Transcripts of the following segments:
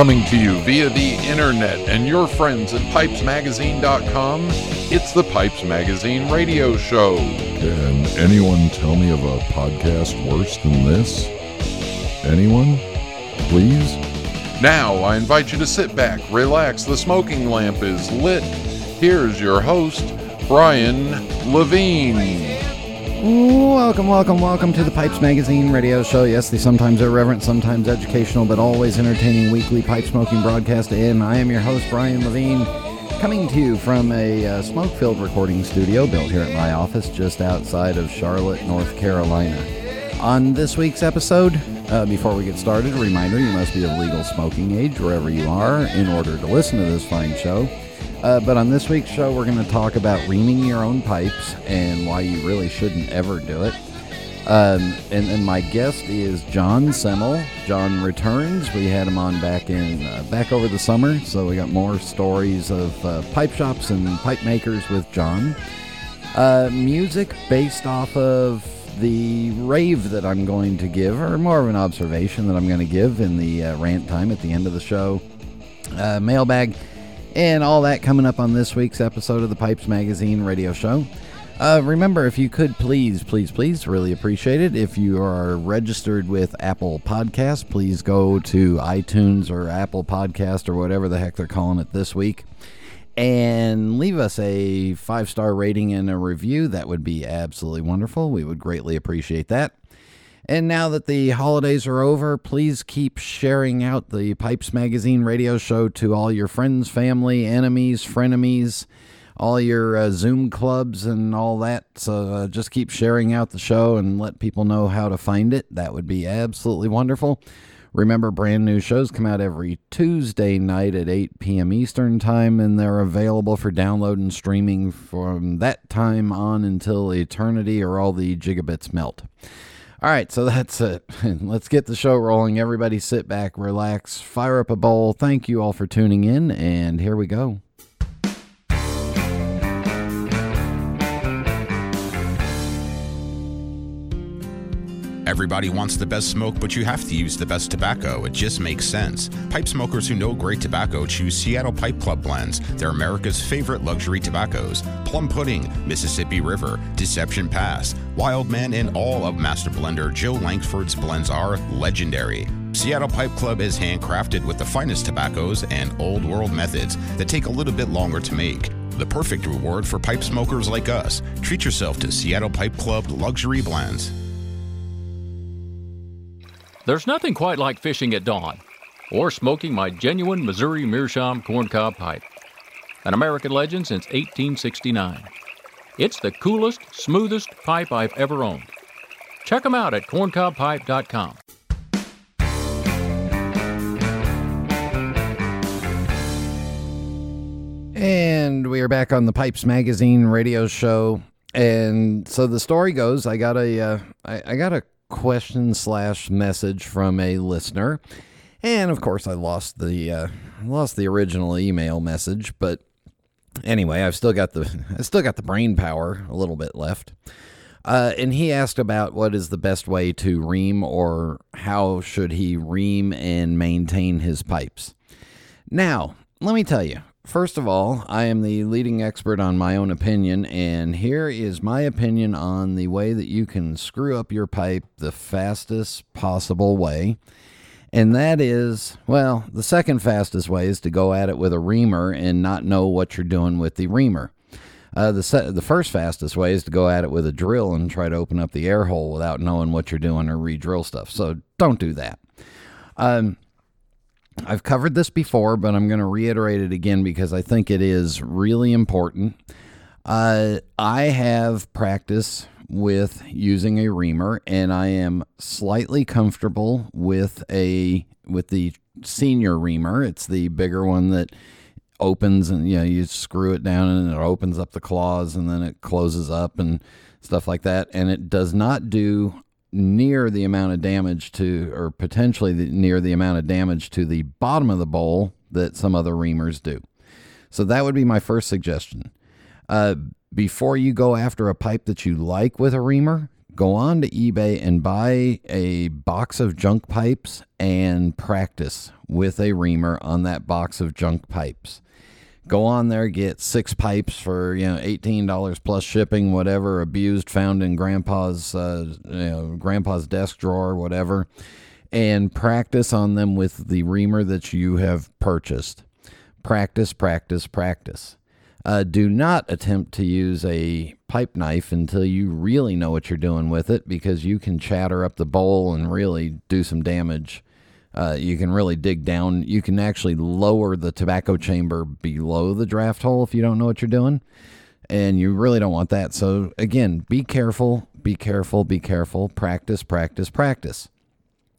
Coming to you via the internet and your friends at pipesmagazine.com, it's the Pipes Magazine radio show. Can anyone tell me of a podcast worse than this? Anyone? Please? Now, I invite you to sit back, relax, the smoking lamp is lit. Here's your host, Brian Levine. Welcome, welcome, welcome to the Pipes Magazine radio show. Yes, the sometimes irreverent, sometimes educational, but always entertaining weekly pipe smoking broadcast. And I am your host, Brian Levine, coming to you from a uh, smoke filled recording studio built here at my office just outside of Charlotte, North Carolina. On this week's episode, uh, before we get started, a reminder you must be of legal smoking age wherever you are in order to listen to this fine show. Uh, but on this week's show, we're going to talk about reaming your own pipes and why you really shouldn't ever do it. Um, and, and my guest is John Semel. John returns. We had him on back in uh, back over the summer, so we got more stories of uh, pipe shops and pipe makers with John. Uh, music based off of the rave that I'm going to give, or more of an observation that I'm going to give in the uh, rant time at the end of the show. Uh, mailbag and all that coming up on this week's episode of the Pipes Magazine radio show. Uh, remember, if you could please, please, please, really appreciate it. If you are registered with Apple Podcast, please go to iTunes or Apple Podcast or whatever the heck they're calling it this week and leave us a five star rating and a review. That would be absolutely wonderful. We would greatly appreciate that. And now that the holidays are over, please keep sharing out the Pipes Magazine radio show to all your friends, family, enemies, frenemies, all your uh, Zoom clubs, and all that. So uh, just keep sharing out the show and let people know how to find it. That would be absolutely wonderful. Remember, brand new shows come out every Tuesday night at 8 p.m. Eastern Time, and they're available for download and streaming from that time on until eternity or all the gigabits melt. All right, so that's it. Let's get the show rolling. Everybody sit back, relax, fire up a bowl. Thank you all for tuning in, and here we go. Everybody wants the best smoke, but you have to use the best tobacco. It just makes sense. Pipe smokers who know great tobacco choose Seattle Pipe Club blends. They're America's favorite luxury tobaccos. Plum Pudding, Mississippi River, Deception Pass, Wild Man, and all of master blender Joe Langsford's blends are legendary. Seattle Pipe Club is handcrafted with the finest tobaccos and old world methods that take a little bit longer to make. The perfect reward for pipe smokers like us. Treat yourself to Seattle Pipe Club luxury blends. There's nothing quite like fishing at dawn or smoking my genuine Missouri Meerschaum corncob pipe, an American legend since 1869. It's the coolest, smoothest pipe I've ever owned. Check them out at corncobpipe.com. And we are back on the Pipes Magazine radio show. And so the story goes, I got a, uh, I, I got a question slash message from a listener, and of course I lost the, uh, lost the original email message. But anyway, I've still got the, I still got the brain power a little bit left. Uh, and he asked about what is the best way to ream or how should he ream and maintain his pipes. Now, let me tell you, First of all, I am the leading expert on my own opinion, and here is my opinion on the way that you can screw up your pipe the fastest possible way. And that is, well, the second fastest way is to go at it with a reamer and not know what you're doing with the reamer. Uh, the se- the first fastest way is to go at it with a drill and try to open up the air hole without knowing what you're doing or re-drill stuff. So don't do that. Um, I've covered this before, but I'm going to reiterate it again because I think it is really important. Uh, I have practice with using a reamer, and I am slightly comfortable with a with the senior reamer. It's the bigger one that opens and you know you screw it down and it opens up the claws and then it closes up and stuff like that. And it does not do near the amount of damage to, or potentially the, near the amount of damage to the bottom of the bowl that some other reamers do. So that would be my first suggestion. Uh, before you go after a pipe that you like with a reamer, go on to eBay and buy a box of junk pipes and practice with a reamer on that box of junk pipes. Go on there, get six pipes for you know eighteen dollars plus shipping, whatever abused found in grandpa's uh, you know grandpa's desk drawer, whatever, and practice on them with the reamer that you have purchased. Practice, practice, practice. Uh, do not attempt to use a pipe knife until you really know what you're doing with it because you can chatter up the bowl and really do some damage. Uh, you can really dig down. You can actually lower the tobacco chamber below the draft hole if you don't know what you're doing. And you really don't want that. So, again, be careful, be careful, be careful. Practice, practice, practice.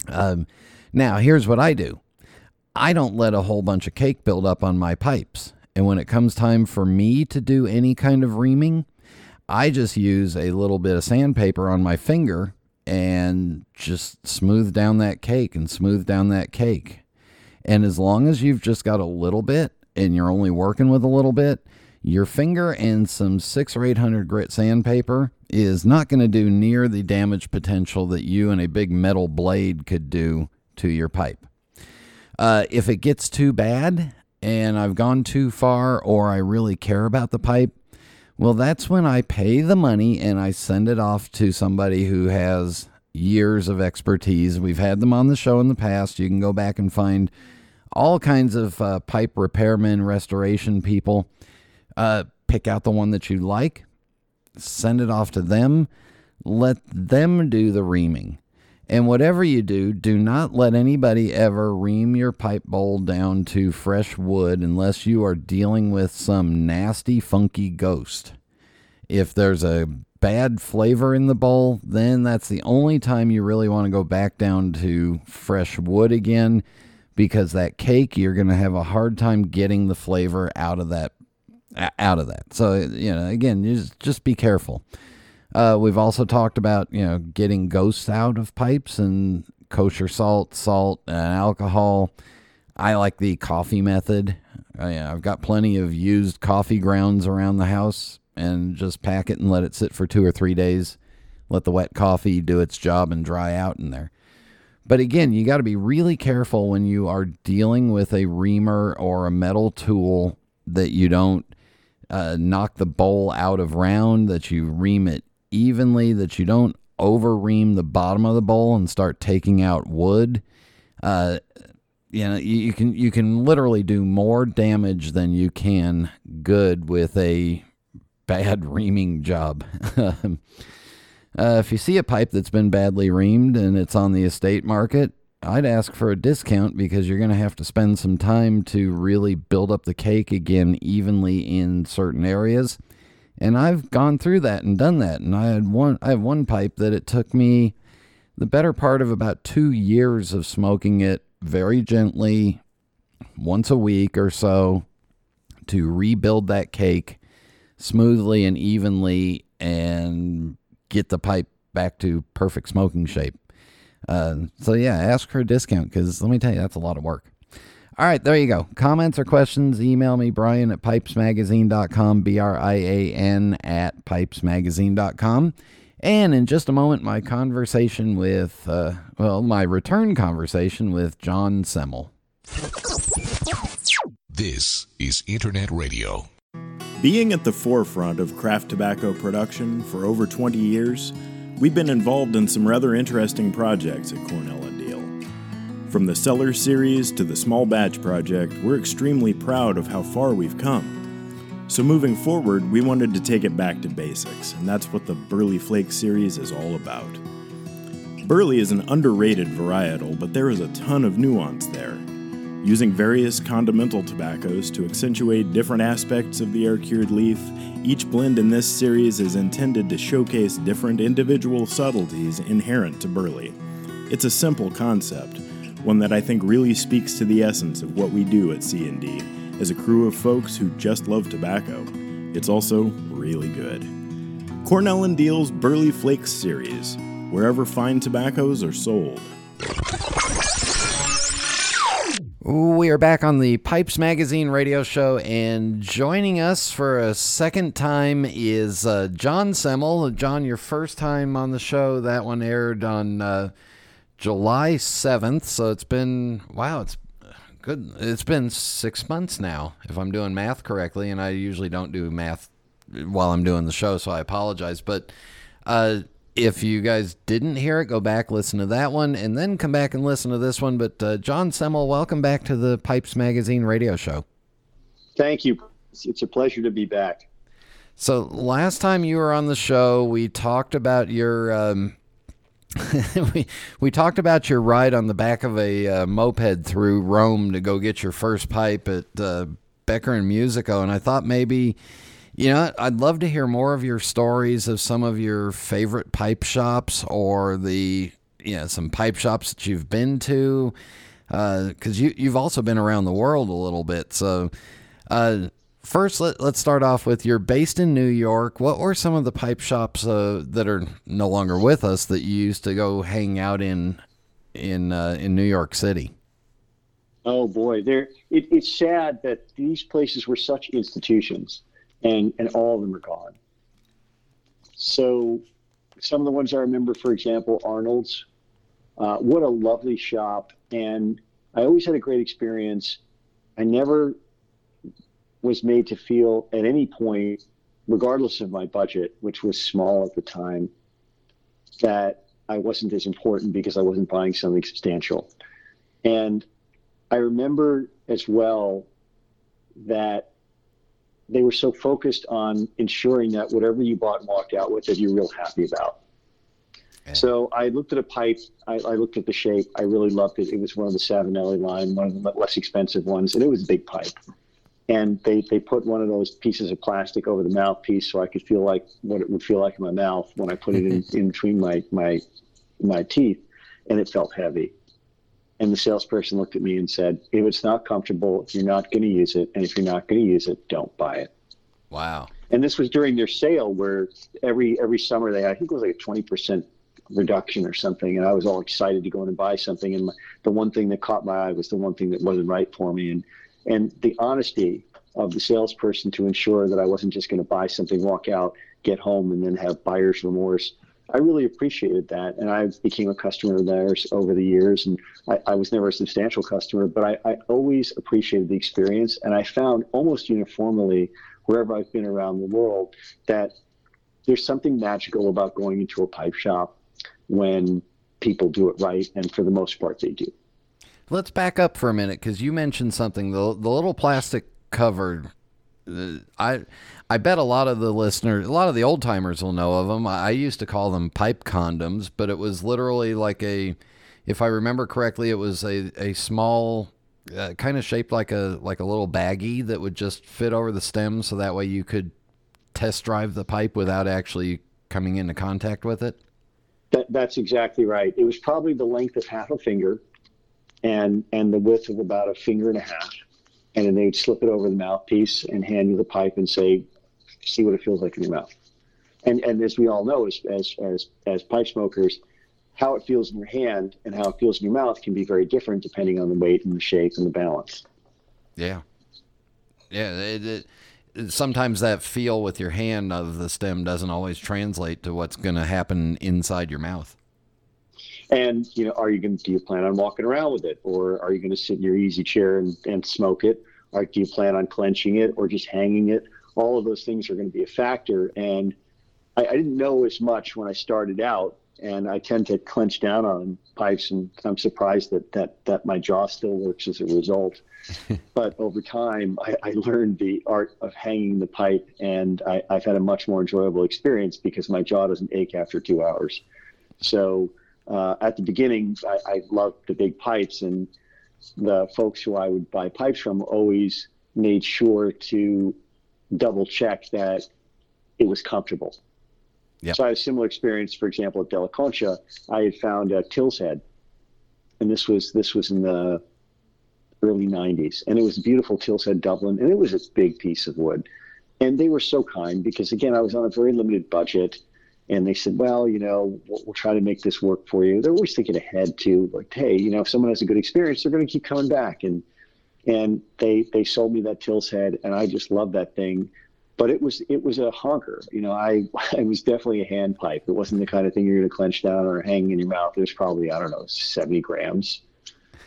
Um, now, here's what I do I don't let a whole bunch of cake build up on my pipes. And when it comes time for me to do any kind of reaming, I just use a little bit of sandpaper on my finger and just smooth down that cake and smooth down that cake. And as long as you've just got a little bit and you're only working with a little bit, your finger and some six or eight hundred grit sandpaper is not going to do near the damage potential that you and a big metal blade could do to your pipe. Uh, if it gets too bad and I've gone too far or I really care about the pipe, well, that's when I pay the money and I send it off to somebody who has years of expertise. We've had them on the show in the past. You can go back and find all kinds of uh, pipe repairmen, restoration people. Uh, pick out the one that you like, send it off to them, let them do the reaming. And whatever you do, do not let anybody ever ream your pipe bowl down to fresh wood unless you are dealing with some nasty, funky ghost. If there's a bad flavor in the bowl, then that's the only time you really want to go back down to fresh wood again because that cake you're going to have a hard time getting the flavor out of that out of that. So, you know, again, just just be careful. Uh, we've also talked about you know getting ghosts out of pipes and kosher salt, salt, and alcohol. I like the coffee method. I, I've got plenty of used coffee grounds around the house, and just pack it and let it sit for two or three days. Let the wet coffee do its job and dry out in there. But again, you got to be really careful when you are dealing with a reamer or a metal tool that you don't uh, knock the bowl out of round, that you ream it evenly, that you don't over ream the bottom of the bowl and start taking out wood. Uh, you know, you, you can you can literally do more damage than you can good with a bad reaming job. uh, if you see a pipe that's been badly reamed and it's on the estate market, I'd ask for a discount because you're going to have to spend some time to really build up the cake again evenly in certain areas. And I've gone through that and done that. And I had one I have one pipe that it took me the better part of about 2 years of smoking it very gently once a week or so to rebuild that cake smoothly and evenly and get the pipe back to perfect smoking shape. Uh, so yeah, ask for a discount because let me tell you, that's a lot of work. All right, there you go. Comments or questions, email me, Brian at pipesmagazine.com, B R I A N at pipesmagazine.com. And in just a moment, my conversation with, uh, well, my return conversation with John Semel. This is Internet Radio. Being at the forefront of craft tobacco production for over 20 years, we've been involved in some rather interesting projects at Cornell and Deal. From the Cellar Series to the Small Batch Project, we're extremely proud of how far we've come. So, moving forward, we wanted to take it back to basics, and that's what the Burley Flake series is all about. Burley is an underrated varietal, but there is a ton of nuance there. Using various condimental tobaccos to accentuate different aspects of the air cured leaf, each blend in this series is intended to showcase different individual subtleties inherent to Burley. It's a simple concept, one that I think really speaks to the essence of what we do at C&D as a crew of folks who just love tobacco. It's also really good. Cornell and Deal's Burley Flakes series, wherever fine tobaccos are sold. We are back on the Pipes Magazine radio show, and joining us for a second time is uh, John Semel. John, your first time on the show. That one aired on uh, July 7th, so it's been, wow, it's good. It's been six months now, if I'm doing math correctly, and I usually don't do math while I'm doing the show, so I apologize. But uh, if you guys didn't hear it, go back, listen to that one, and then come back and listen to this one. But uh, John Semel, welcome back to the Pipes Magazine radio show. Thank you. It's a pleasure to be back. So last time you were on the show, we talked about your um, we we talked about your ride on the back of a uh, moped through Rome to go get your first pipe at uh, Becker and Musico, and I thought maybe you know, I'd love to hear more of your stories of some of your favorite pipe shops or the, you know, some pipe shops that you've been to. Because uh, you, you've also been around the world a little bit. So, uh, first, let, let's start off with you're based in New York. What were some of the pipe shops uh, that are no longer with us that you used to go hang out in in uh, in New York City? Oh boy, there it, it's sad that these places were such institutions and and all of them are gone. So, some of the ones I remember, for example, Arnold's. Uh, what a lovely shop, and I always had a great experience. I never was made to feel at any point, regardless of my budget, which was small at the time, that I wasn't as important because I wasn't buying something substantial. And I remember as well that they were so focused on ensuring that whatever you bought and walked out with that you're real happy about. So I looked at a pipe. I, I, looked at the shape. I really loved it. It was one of the Savinelli line, one of the less expensive ones, and it was a big pipe. And they, they put one of those pieces of plastic over the mouthpiece so I could feel like what it would feel like in my mouth when I put it in, mm-hmm. in between my, my my teeth, and it felt heavy. And the salesperson looked at me and said, if it's not comfortable, you're not going to use it. And if you're not going to use it, don't buy it. Wow. And this was during their sale where every every summer they had, I think it was like a 20% reduction or something. And I was all excited to go in and buy something. And the one thing that caught my eye was the one thing that wasn't right for me. And, and the honesty of the salesperson to ensure that I wasn't just going to buy something, walk out, get home, and then have buyer's remorse I really appreciated that, and I became a customer of theirs over the years. And I, I was never a substantial customer, but I, I, always appreciated the experience. And I found almost uniformly, wherever I've been around the world, that there's something magical about going into a pipe shop when people do it right, and for the most part, they do. Let's back up for a minute because you mentioned something the the little plastic cover I I bet a lot of the listeners, a lot of the old timers will know of them. I used to call them pipe condoms, but it was literally like a, if I remember correctly, it was a a small, uh, kind of shaped like a like a little baggie that would just fit over the stem, so that way you could test drive the pipe without actually coming into contact with it. That, that's exactly right. It was probably the length of half a finger, and and the width of about a finger and a half and then they'd slip it over the mouthpiece and hand you the pipe and say, "See what it feels like in your mouth." And and as we all know, as as as, as pipe smokers, how it feels in your hand and how it feels in your mouth can be very different depending on the weight and the shape and the balance. Yeah, yeah. It, it, sometimes that feel with your hand of the stem doesn't always translate to what's going to happen inside your mouth. And you know, are you going? Do you plan on walking around with it, or are you going to sit in your easy chair and, and smoke it? Or do you plan on clenching it, or just hanging it? All of those things are going to be a factor. And I, I didn't know as much when I started out, and I tend to clench down on pipes, and I'm surprised that that that my jaw still works as a result. but over time, I, I, learned the art of hanging the pipe, and I, have had a much more enjoyable experience because my jaw doesn't ache after two hours. So uh, at the beginning, I, I, loved the big pipes, and the folks who I would buy pipes from always made sure to double check that it was comfortable. Yep. So I had a similar experience, for example, at De La Concha. I had found a Tilshead, and this was this was in the early '90s, and it was a beautiful Tilshead Dublin, and it was a big piece of wood. And they were so kind because again, I was on a very limited budget and they said, well, you know, we'll, we'll, try to make this work for you. They're always thinking ahead too, like, hey, you know, if someone has a good experience, they're going to keep coming back. And and they they sold me that Tilshead, and I just love that thing. But it was it was a honker. You know, I it was definitely a hand pipe. It wasn't the kind of thing you're going to clench down or hang in your mouth. It was probably I don't know seventy grams,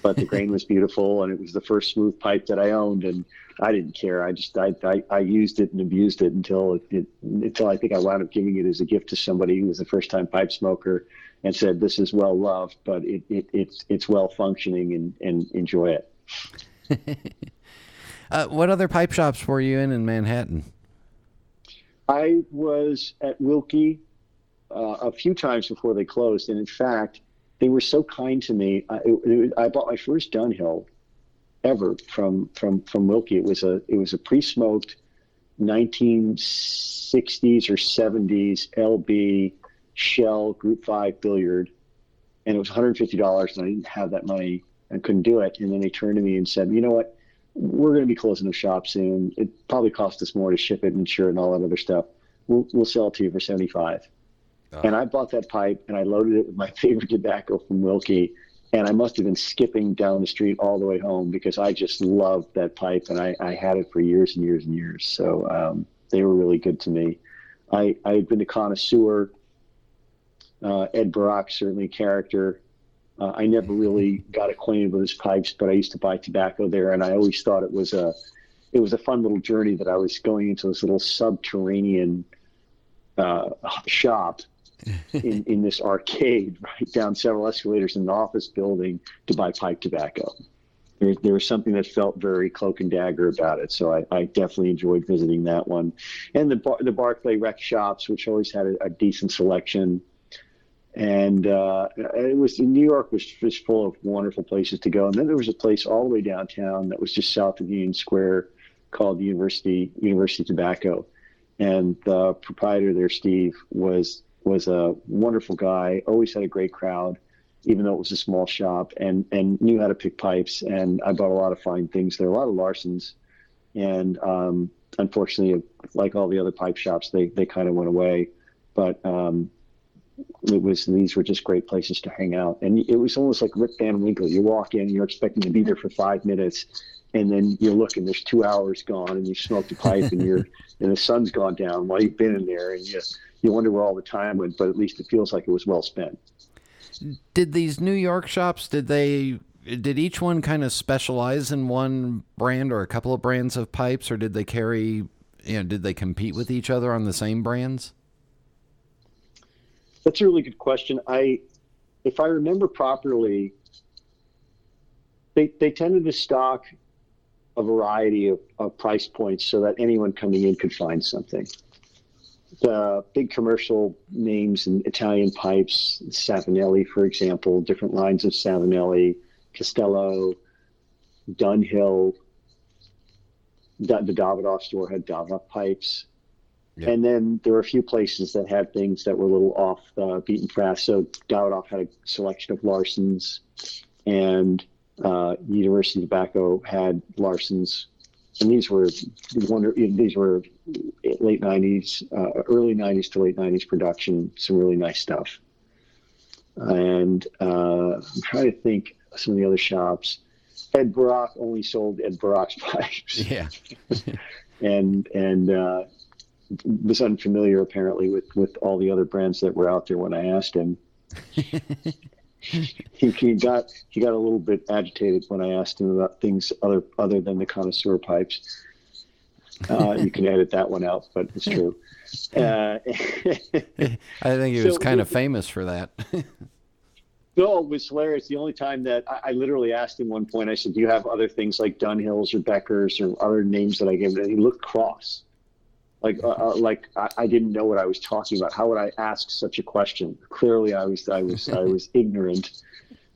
but the grain was beautiful, and it was the first smooth pipe that I owned, and I didn't care. I just I I, I used it and abused it until it, it until I think I wound up giving it as a gift to somebody who was a first time pipe smoker and said this is well loved, but it, it it's it's well functioning and and enjoy it. uh, what other pipe shops were you in in Manhattan? I was at Wilke uh, a few times before they closed, and in fact, they were so kind to me. I, it, I bought my first Dunhill ever from from from Wilke. It was a it was a pre-smoked 1960s or 70s LB Shell Group Five billiard, and it was 150 dollars, and I didn't have that money and couldn't do it. And then they turned to me and said, "You know what? We're going to be closing the shop soon. It probably cost us more to ship it and insure it and all that other stuff. We'll we'll sell it to you for 75." And I bought that pipe and I loaded it with my favorite tobacco from Wilke. And I must have been skipping down the street all the way home because I just loved that pipe and I, I had it for years and years and years. So um, they were really good to me. I, I had been a connoisseur. Uh, Ed Burak, certainly a character. Uh, I never really got acquainted with his pipes, but I used to buy tobacco there, and I always thought it was a it was a fun little journey that I was going into this little subterranean uh, shop in, in this arcade, right down several escalators in an office building to buy pipe tobacco. There, there was something that felt very cloak and dagger about it, so I, I definitely enjoyed visiting that one. And the Bar, the Barclay Rex shops, which always had a, a decent selection and uh, it was New York was just full of wonderful places to go. And then there was a place all the way downtown that was just south of Union Square called University University Tobacco, and the proprietor there, Steve, was was a wonderful guy. Always had a great crowd, even though it was a small shop, and and knew how to pick pipes. And I bought a lot of fine things there, a lot of Larsens, and um, unfortunately, like all the other pipe shops, they they kind of went away. But um, it was these were just great places to hang out, and it was almost like Rip Van Winkle. You walk in, you're expecting to be there for five minutes, and then you look and there's two hours gone, and you smoked a pipe, and you're and the sun's gone down while you've been in there, and you you wonder where all the time went, but at least it feels like it was well spent. Did these New York shops? Did they? Did each one kind of specialize in one brand or a couple of brands of pipes, or did they carry? You know, did they compete with each other on the same brands? That's a really good question. I, if I remember properly, they they tended to stock a variety of, of price points so that anyone coming in could find something. The big commercial names in Italian pipes, Savinelli, for example, different lines of Savinelli, Castello, Dunhill. The Davidoff store had Davidoff pipes. Yeah. And then there were a few places that had things that were a little off the beaten path. So Davidoff had a selection of Larsens, and uh, University Tobacco had Larsens, and these were wonder these were late '90s, uh, early '90s to late '90s production. Some really nice stuff. And uh, I'm trying to think some of the other shops. Ed Burak only sold Ed Burak's pipes. Yeah. and and uh, was unfamiliar apparently with with all the other brands that were out there when I asked him. he, he got he got a little bit agitated when I asked him about things other other than the connoisseur pipes. Uh, you can edit that one out, but it's true. Uh, I think he was so kind of famous for that. no, it was hilarious. The only time that I, I, literally asked him one point, I said, "Do you have other things like Dunhills or Beckers or other names that I gave?" And he looked cross like uh, uh, like I, I, didn't know what I was talking about. How would I ask such a question? Clearly, I was I was I was ignorant,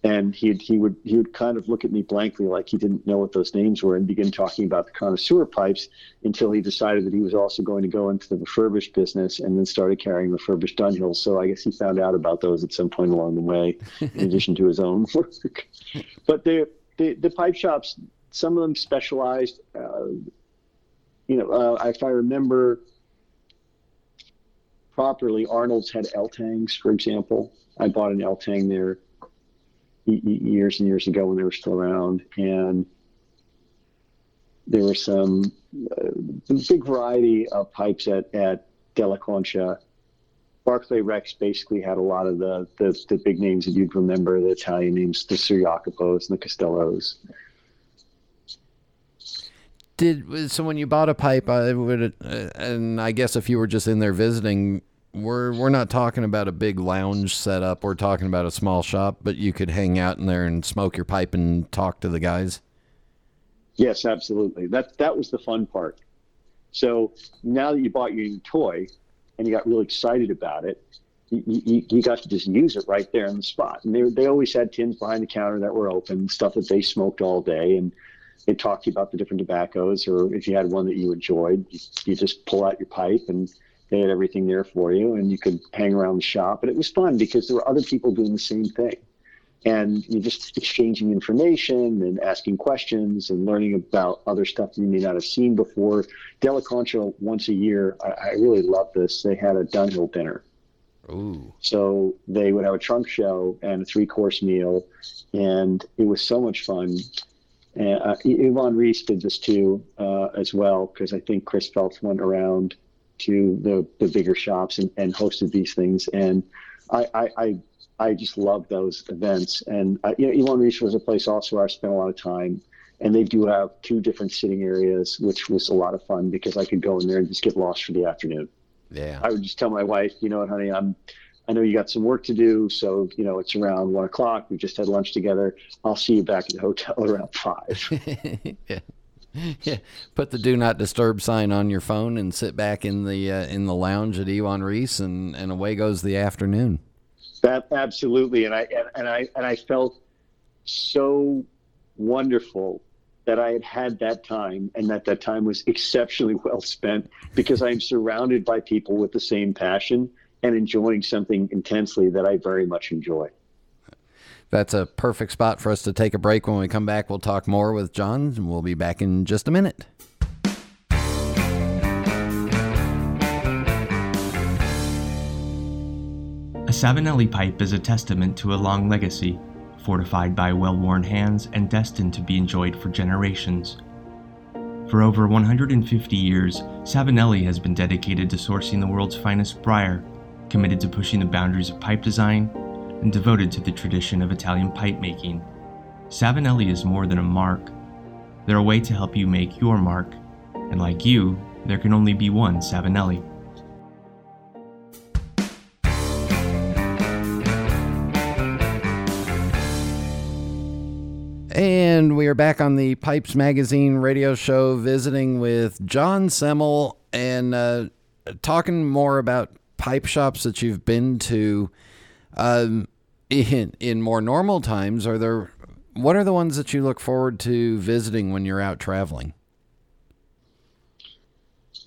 and he he would he would kind of look at me blankly like he didn't know what those names were, and begin talking about the connoisseur pipes until he decided that he was also going to go into the refurbished business, and then started carrying refurbished Dunhills. So I guess he found out about those at some point along the way, in addition to his own work. But the the, the pipe shops, some of them specialized. Uh, you know, uh, if I remember properly, Arnold's had Eltangs, for example. I bought an Eltang there years and years ago when they were still around, and there were some uh, big variety of pipes at at Concha. Barclay Rex basically had a lot of the, the, the big names that you'd remember, the Italian names, the Ser Jacopos and the Castellos. Did so when you bought a pipe, I would, and I guess if you were just in there visiting, we're we're not talking about a big lounge setup. We're talking about a small shop, but you could hang out in there and smoke your pipe and talk to the guys. Yes, absolutely. That that was the fun part. So now that you bought your new toy and you got really excited about it, you, you, you got to just use it right there on the spot. And they they always had tins behind the counter that were open, stuff that they smoked all day, and they talked to you about the different tobaccos, or if you had one that you enjoyed, you, you just pull out your pipe and they had everything there for you, and you could hang around the shop. And it was fun because there were other people doing the same thing. And you're just exchanging information and asking questions and learning about other stuff you may not have seen before. De La Concha, once a year, I, I really love this. They had a Dunhill dinner. Ooh. So they would have a trunk show and a three course meal, and it was so much fun. And uh, Iwan Ries did this too uh, as well because I think Chris Phelps went around to the, the bigger shops and, and hosted these things. And I, I, I, I just love those events. And uh, you know, Iwan Ries was a place also where I spent a lot of time. And they do have two different sitting areas, which was a lot of fun because I could go in there and just get lost for the afternoon. Yeah. I would just tell my wife, you know what, honey, I'm I know you got some work to do, so you know it's around one o'clock. We just had lunch together. I'll see you back at the hotel around five. yeah. Yeah. Put the do not disturb sign on your phone and sit back in the uh, in the lounge at Iwan Ries, and, and away goes the afternoon. That absolutely, and I and, and I and I felt so wonderful that I had had that time, and that that time was exceptionally well spent because I am surrounded by people with the same passion and enjoying something intensely that I very much enjoy. That's a perfect spot for us to take a break. When we come back, we'll talk more with John, and we'll be back in just a minute. A Savinelli pipe is a testament to a long legacy, fortified by well worn hands and destined to be enjoyed for generations. For over 150 years, Savinelli has been dedicated to sourcing the world's finest briar, committed to pushing the boundaries of pipe design, and devoted to the tradition of Italian pipe making. Savinelli is more than a mark. They're a way to help you make your mark, and like you, there can only be one Savinelli. And we are back on the Pipes Magazine radio show, visiting with John Semel and uh, talking more about pipe shops that you've been to. Um, in in more normal times, are there? What are the ones that you look forward to visiting when you're out traveling?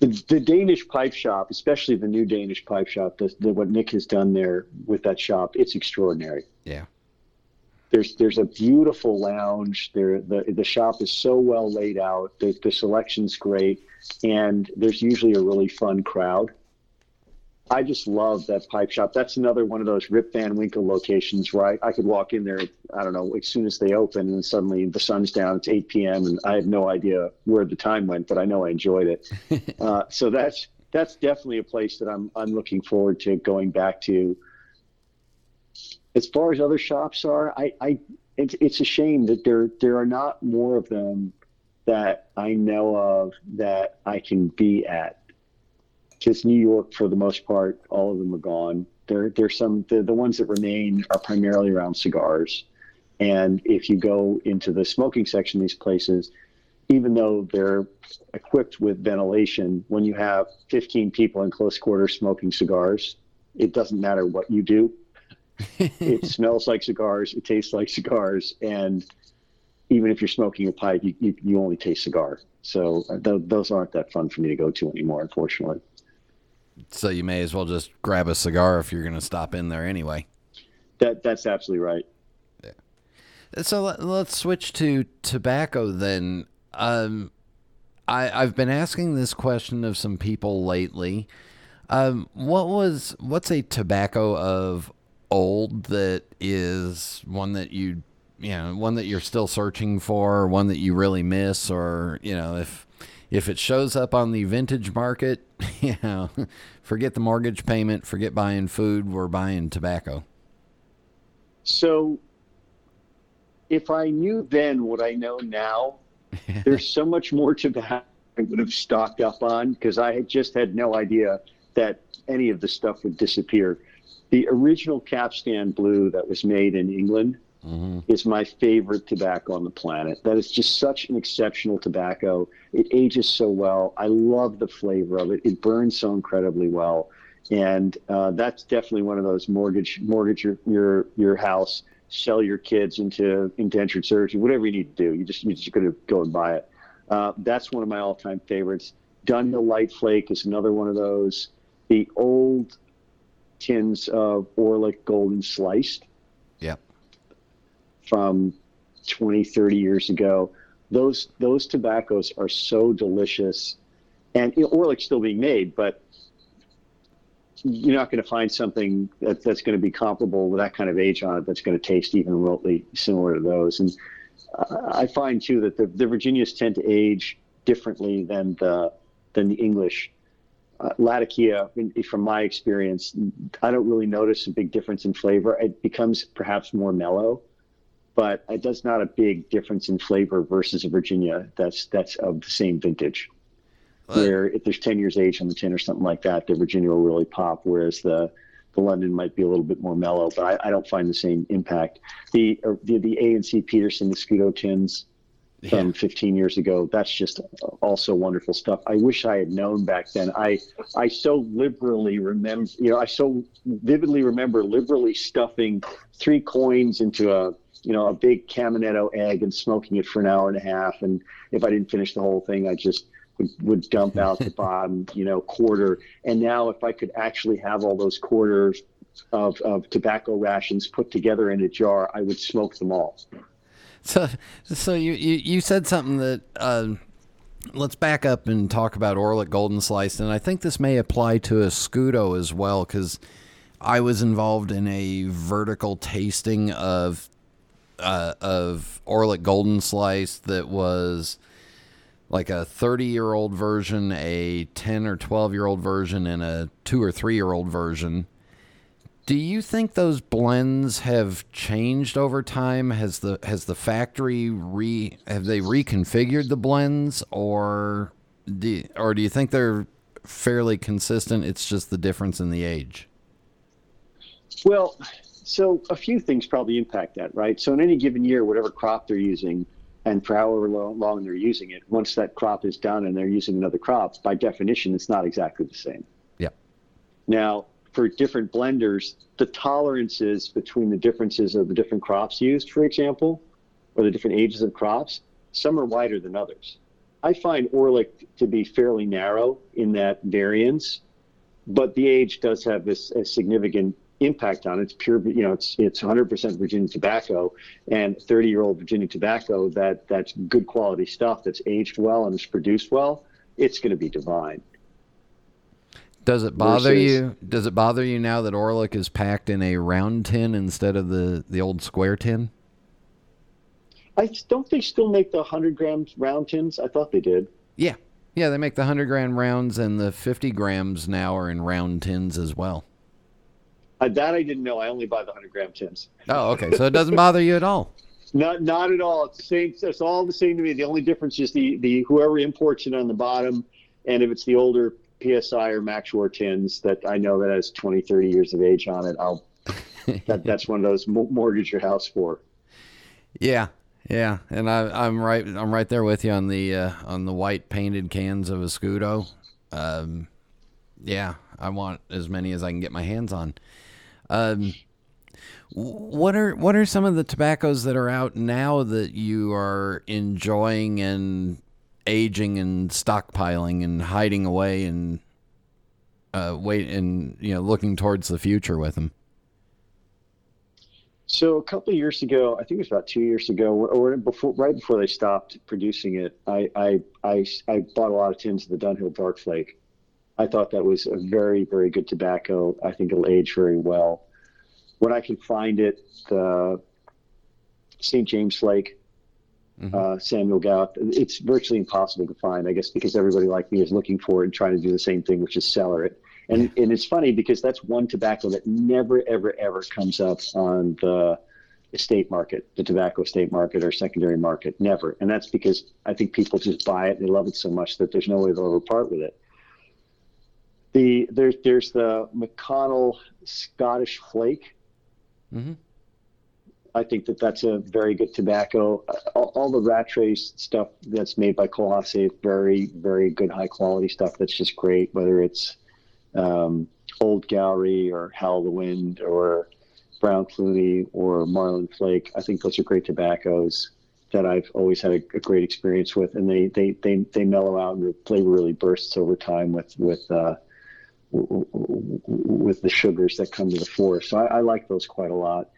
The, the Danish pipe shop, especially the new Danish pipe shop, the, the, what Nick has done there with that shop, it's extraordinary. Yeah. There's there's a beautiful lounge. There the the shop is so well laid out. The the selection's great, and there's usually a really fun crowd. I just love that pipe shop. That's another one of those Rip Van Winkle locations where I, I could walk in there, I don't know, as soon as they open, and suddenly the sun's down. It's 8 p.m. and I have no idea where the time went, but I know I enjoyed it. uh, so that's that's definitely a place that I'm I'm looking forward to going back to. As far as other shops are, I, I it's, it's a shame that there there are not more of them that I know of that I can be at because New York, for the most part, all of them are gone. There, there's some the, the ones that remain are primarily around cigars, and if you go into the smoking section of these places, even though they're equipped with ventilation, when you have 15 people in close quarters smoking cigars, it doesn't matter what you do. it smells like cigars, it tastes like cigars, and even if you're smoking a pipe, you, you, you only taste cigar. So uh, th- those aren't that fun for me to go to anymore, unfortunately. So you may as well just grab a cigar if you're going to stop in there anyway. That that's absolutely right. Yeah. So let, us switch to tobacco then. Um, I I've been asking this question of some people lately. Um, what was what's a tobacco of old that is one that you you know one that you're still searching for, one that you really miss, or you know if if it shows up on the vintage market, you know, forget the mortgage payment, forget buying food, we're buying tobacco. So, if I knew then what I know now, there's so much more tobacco I would have stocked up on because I had just had no idea that any of the stuff would disappear. The original capstan blue that was made in England mm-hmm. is my favorite tobacco on the planet. That is just such an exceptional tobacco. It ages so well. I love the flavor of it. It burns so incredibly well, and uh, that's definitely one of those mortgage mortgage your your, your house, sell your kids into indentured servitude, whatever you need to do. You just you just got to go and buy it. Uh, that's one of my all-time favorites. Dunhill Light Flake is another one of those. The old tins of Orlik Golden Sliced. From 20, 30 years ago. Those those tobaccos are so delicious, and you know, still being made, but you're not going to find something that, that's going to be comparable with that kind of age on it that's going to taste even remotely similar to those. And I find too that the, the Virginias tend to age differently than the than the English. Uh, Latakia, from my experience, I don't really notice a big difference in flavor. It becomes perhaps more mellow, but it does not a big difference in flavor versus a Virginia that's that's of the same vintage. Where if there's 10 years age on the tin or something like that, the Virginia will really pop, whereas the the London might be a little bit more mellow, but I, I don't find the same impact. The the, the A and C Petersen, Scudo tins from yeah. 15 years ago, that's just also wonderful stuff. I wish I had known back then. I I so liberally remember, you know, I so vividly remember liberally stuffing three coins into a you know a big Caminetto egg and smoking it for an hour and a half. And if I didn't finish the whole thing, I just would, would dump out the bottom, you know, quarter. And now, if I could actually have all those quarters of, of tobacco rations put together in a jar, I would smoke them all. So, so you, you, you said something that, uh, let's back up and talk about Orlik Golden Slice. And I think this may apply to Escudo as well, because I was involved in a vertical tasting of, uh, of Orlik Golden Slice that was like a 30 year old version, a 10 or 12 year old version, and a 2 or 3 year old version. Do you think those blends have changed over time? Has the has the factory re have they reconfigured the blends or do, or do you think they're fairly consistent? It's just the difference in the age. Well, so a few things probably impact that, right? So in any given year, whatever crop they're using, and for however long they're using it, once that crop is done and they're using another crop, by definition, it's not exactly the same. Yeah. Now, for different blenders, the tolerances between the differences of the different crops used, for example, or the different ages of crops, some are wider than others. I find Orlik to be fairly narrow in that variance, but the age does have this a significant impact on it. It's pure, you know, it's it's 100% Virginia tobacco and 30 year old Virginia tobacco that that's good quality stuff that's aged well and is produced well. It's going to be divine. Does it bother Versus, you? Does it bother you now that Orlik is packed in a round tin instead of the the old square tin? I don't they still make the 100 grams round tins? I thought they did. Yeah. Yeah, they make the 100 gram rounds and the 50 grams now are in round tins as well. Uh, that I didn't know. I only buy the 100 gram tins. Oh, okay. So it doesn't bother you at all. Not, not at all. It's the same. It's all the same to me. The only difference is the the whoever imports it on the bottom, and if it's the older PSI or Maxwell tins that I know that has 20, 30 years of age on it, I'll that that's one of those mortgage your house for. Yeah, yeah, and I, I'm right. I'm right there with you on the uh, on the white painted cans of Escudo. Um, yeah, I want as many as I can get my hands on. Um, what are what are some of the tobaccos that are out now that you are enjoying and aging and stockpiling and hiding away and uh, wait and you know looking towards the future with them? So a couple of years ago, I think it was about two years ago, or before, right before they stopped producing it, I I I, I bought a lot of tins of the Dunhill Dark Flake, I thought that was a very, very good tobacco. I think it'll age very well. When I can find it, the St. James Flake, mm-hmm. uh, Samuel Gawith. It's virtually impossible to find, I guess, because everybody like me is looking for it and trying to do the same thing, which is cellar it. And and it's funny because that's one tobacco that never ever ever comes up on the estate market, the tobacco estate market or secondary market. Never. And that's because I think people just buy it and they love it so much that there's no way they'll ever part with it. The there's there's the McConnell Scottish Flake. Mm-hmm. I think that that's a very good tobacco. All, all the Rattray stuff that's made by is very, very good, high quality stuff. That's just great. Whether it's um, Old Gowrie or Hal O' The Wynd or Brown Clunee or Marlin Flake. I think those are great tobaccos that I've always had a, a great experience with, and they, they, they, they mellow out and the flavor really bursts over time with with uh, with the sugars that come to the fore. So I, I, like those quite a lot.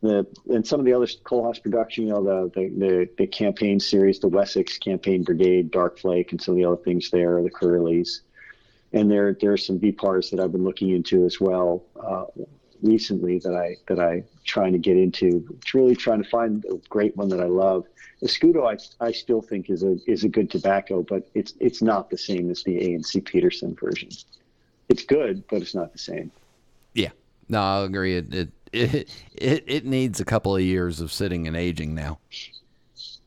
The and some of the other Kohlhase production, you know, the, the the, the campaign series, the Wessex Campaign Brigade, Dark Flake, and some of the other things there, the Curlews. And there, there are some VPARs that I've been looking into as well. Uh, recently that I that I trying to get into. It's really trying to find a great one that I love. Escudo, I, I still think is a is a good tobacco, but it's it's not the same as the A&C Petersen version. It's good, but it's not the same. Yeah, no, I'll agree. It it it it, it needs a couple of years of sitting and aging now.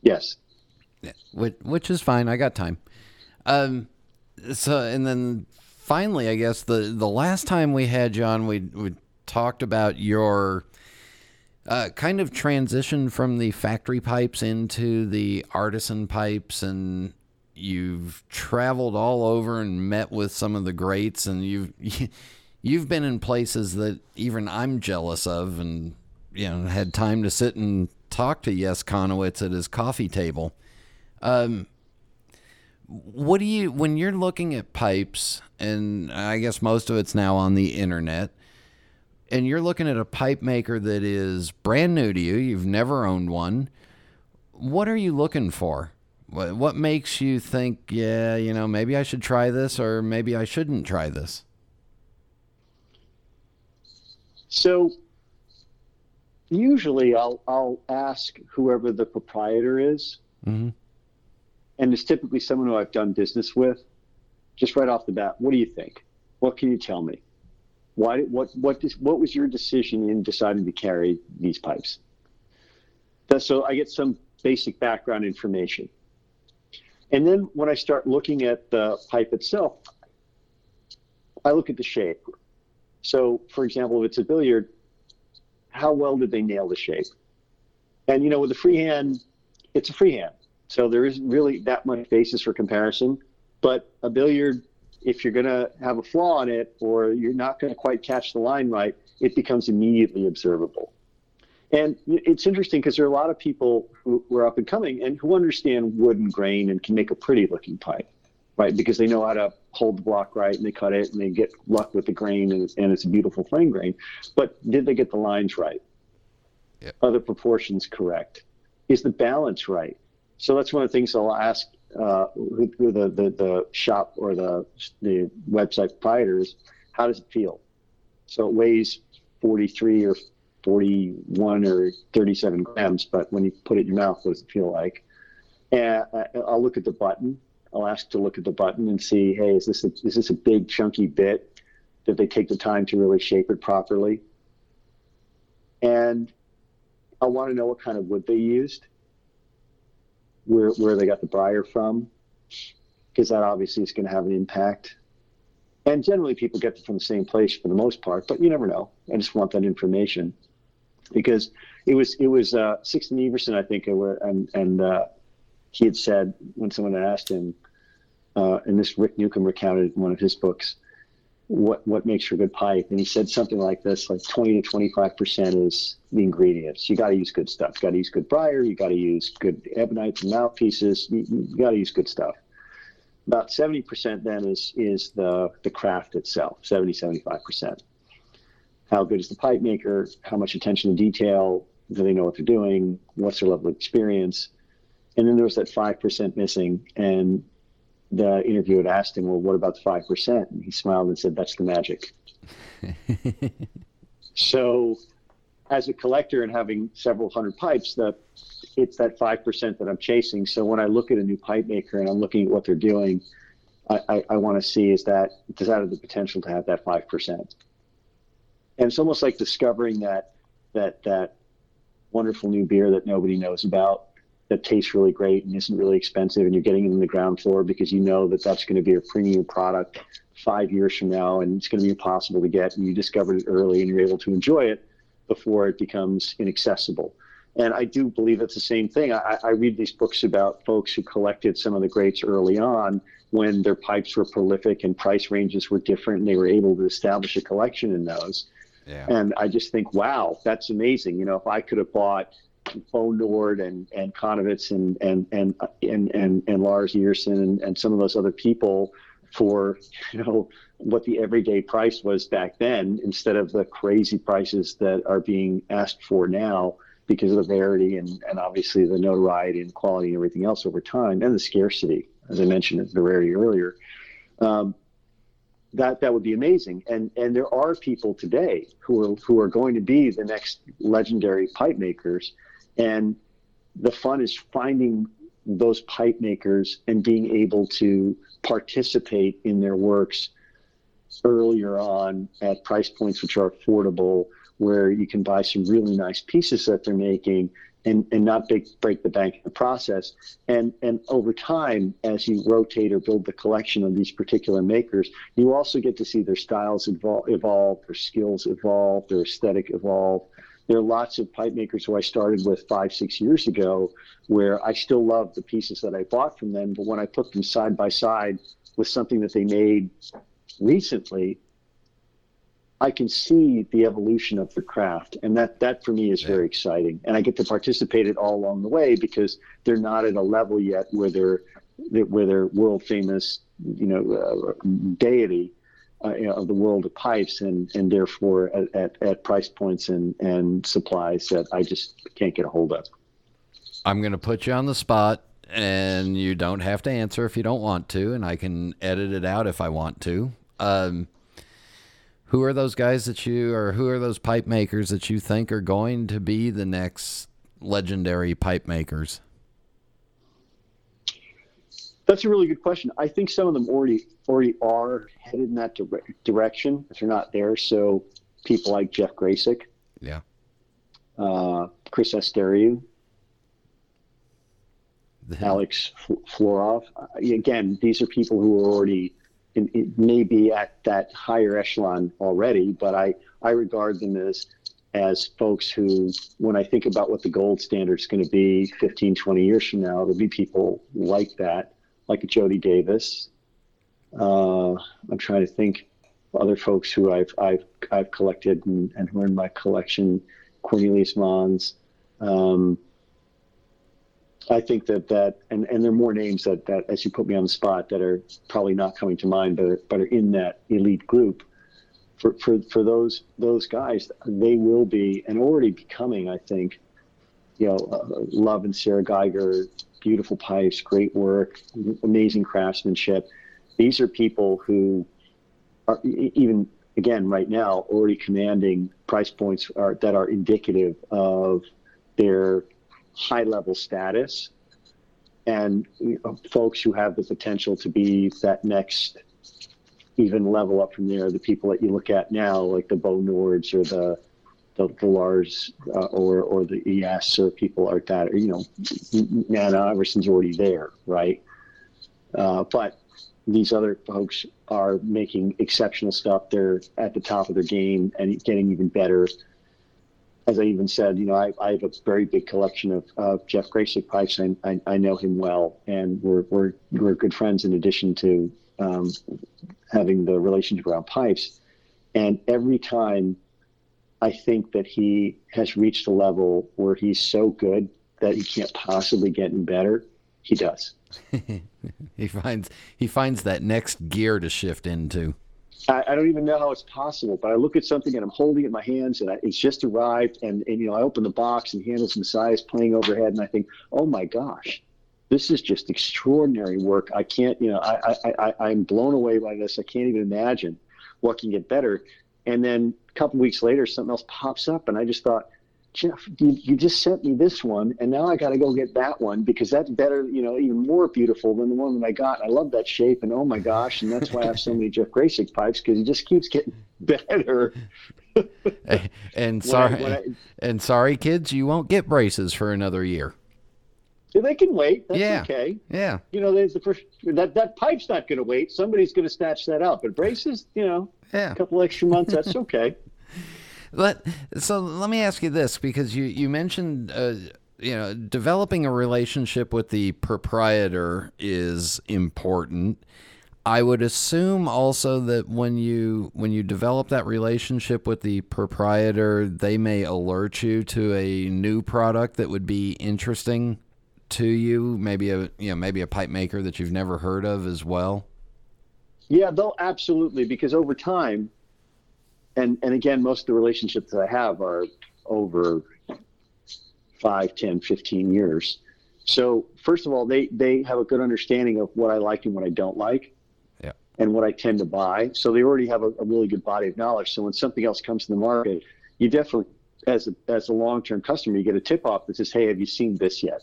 Yes. Yeah, which which is fine. I got time. Um, so and then finally, I guess the the last time we had John, we we talked about your uh, kind of transition from the factory pipes into the artisan pipes, and you've traveled all over and met with some of the greats, and you've you've been in places that even I'm jealous of, and you know had time to sit and talk to Jess Chonowitsch at his coffee table. Um, what do you when you're looking at pipes, and I guess most of it's now on the internet and you're looking at a pipe maker that is brand new to you, you've never owned one, what are you looking for? What, what makes you think, yeah, you know, maybe I should try this or maybe I shouldn't try this? So usually I'll, I'll ask whoever the proprietor is, mm-hmm. and it's typically someone who I've done business with, just right off the bat, what do you think? What can you tell me? Why? What? What? what was your decision in deciding to carry these pipes? so I get some basic background information, and then when I start looking at the pipe itself, I look at the shape. So, for example, if it's a billiard, how well did they nail the shape? And you know, with a freehand, it's a freehand, so there isn't really that much basis for comparison. But a billiard if you're going to have a flaw in it or you're not going to quite catch the line right, it becomes immediately observable. And it's interesting because there are a lot of people who, who are up and coming and who understand wood and grain and can make a pretty looking pipe, right? Because they know how to hold the block right and they cut it and they get luck with the grain and, and it's a beautiful flame grain. But did they get the lines right? Yep. Are the proportions correct? Is the balance right? So that's one of the things I'll ask uh, who, who the, the, the shop or the, the website proprietors, how does it feel? So it weighs 43 or 41 or 37 grams, but when you put it in your mouth, what does it feel like? And uh, I'll look at the button. I'll ask to look at the button and see, hey, is this a, is this a big chunky bit? Did they take the time to really shape it properly? And I want to know what kind of wood they used where where they got the briar from, because that obviously is going to have an impact. And generally, people get it from the same place for the most part, but you never know. I just want that information because it was it was uh, Sixten Ivarsson, I think, and and uh, he had said when someone asked him, uh, and this Rick Newcomb recounted in one of his books, what what makes for a good pipe, and he said something like this: like twenty to twenty five percent is the ingredients. You got to use good stuff. You got to use good briar. You got to use good ebonite and mouthpieces. You, you got to use good stuff. About seventy percent then is is the the craft itself. 70 75 percent. How good is the pipe maker? How much attention to detail? Do they know what they're doing? What's their level of experience? And then there was that five percent missing, and the interviewer had asked him, "Well, what about the five percent?" And he smiled and said, "That's the magic." so, as a collector and having several hundred pipes, that it's that five percent that I'm chasing. So when I look at a new pipe maker and I'm looking at what they're doing, I, I, I want to see is that does that have the potential to have that five percent? And it's almost like discovering that that that wonderful new beer that nobody knows about that tastes really great and isn't really expensive, and you're getting it in the ground floor because you know that that's going to be a premium product five years from now, and it's going to be impossible to get, and you discovered it early, and you're able to enjoy it before it becomes inaccessible. And I do believe it's the same thing. I, I read these books about folks who collected some of the greats early on when their pipes were prolific and price ranges were different, and they were able to establish a collection in those. Yeah. And I just think, wow, that's amazing. You know, if I could have bought Bo Nordh and and Chonowitsch and and and and and, and Lars Ivarsson and, and some of those other people for you know what the everyday price was back then instead of the crazy prices that are being asked for now because of the rarity and, and obviously the notoriety and quality and everything else over time and the scarcity as i mentioned the rarity earlier um, that that would be amazing. And and there are people today who are who are going to be the next legendary pipe makers. And the fun is finding those pipe makers and being able to participate in their works earlier on at price points which are affordable, where you can buy some really nice pieces that they're making and, and not big, break the bank in the process. And, and over time, as you rotate or build the collection of these particular makers, you also get to see their styles evolve, evolve their skills evolve, their aesthetic evolve. There are lots of pipe makers who I started with five, six years ago where I still love the pieces that I bought from them, but when I put them side by side with something that they made recently, I can see the evolution of the craft, and that that for me is very exciting. And I get to participate it all along the way because they're not at a level yet where they're where they're world famous, you know, uh, deity uh, you know, of the world of pipes, and and therefore at, at, at price points and and supplies that I just can't get a hold of. I'm going to put you on the spot, and you don't have to answer if you don't want to, and I can edit it out if I want to. Um, who are those guys that you, or who are those pipe makers that you think are going to be the next legendary pipe makers? That's a really good question. I think some of them already already are headed in that dire- direction. If they're not there, so people like Jeff Gracik, Yeah. uh, Chris Asteriou, Alex F- Florov. Uh, again, these are people who are already in, in, maybe at that higher echelon already, but I, I regard them as as folks who, when I think about what the gold standard is going to be 15, 20 years from now, there'll be people like that, like a Jody Davis. Uh, I'm trying to think other folks who I've I've I've collected and, and who are in my collection. Cornelius Mänz. Um, I think that that and, and there are more names that, that as you put me on the spot that are probably not coming to mind, but are, but are in that elite group. For, for for those those guys, they will be and already becoming, I think. You know, uh, Love and Sarah Geiger, beautiful pipes, great work, amazing craftsmanship. These are people who are even again right now already commanding price points are, that are indicative of their high level status and you know, folks who have the potential to be that next even level up from there the people that you look at now like the Bo Nordhs or the the, the Lars uh, or or the ES or people like that or, you know Nanna Ivarsson's already there right? Uh, but these other folks are making exceptional stuff. They're at the top of their game and getting even better as I even said, you know, I, I have a very big collection of, of Jeff Gracik pipes. And I, I know him well, and we're, we're, we're good friends in addition to um, having the relationship around pipes. And every time I think that he has reached a level where he's so good that he can't possibly get any better, he does. he finds he finds that next gear to shift into. I, I don't even know how it's possible, but I look at something and I'm holding it in my hands and I, it's just arrived and, and, you know, I open the box and Handels Messiah is playing overhead and I think, oh my gosh, this is just extraordinary work. I can't, you know, I, I, I, I'm blown away by this. I can't even imagine what can get better. And then a couple weeks later, something else pops up and I just thought, Jeff, you, you just sent me this one, and now I got to go get that one because that's better, you know, even more beautiful than the one that I got. I love that shape, and oh my gosh, and that's why I have so many Jeff Gracik pipes because he just keeps getting better. Eh, and sorry, I, I, and sorry, kids, you won't get braces for another year. They can wait. That's yeah. okay. Yeah. You know, there's the first that that pipe's not going to wait. Somebody's going to snatch that up. But braces, you know, yeah. a couple extra months, that's okay. Let so let me ask you this because you you mentioned uh, you know developing a relationship with the proprietor is important. I would assume also that when you when you develop that relationship with the proprietor, they may alert you to a new product that would be interesting to you, maybe a you know maybe a pipe maker that you've never heard of as well. Yeah, they'll absolutely because over time, and and again, most of the relationships that I have are over 5, 10, 15 years. So first of all, they they have a good understanding of what I like and what I don't like. Yeah. And what I tend to buy. So they already have a, a really good body of knowledge. So when something else comes to the market, you definitely as a as a long term customer, you get a tip off that says, Hey, have you seen this yet?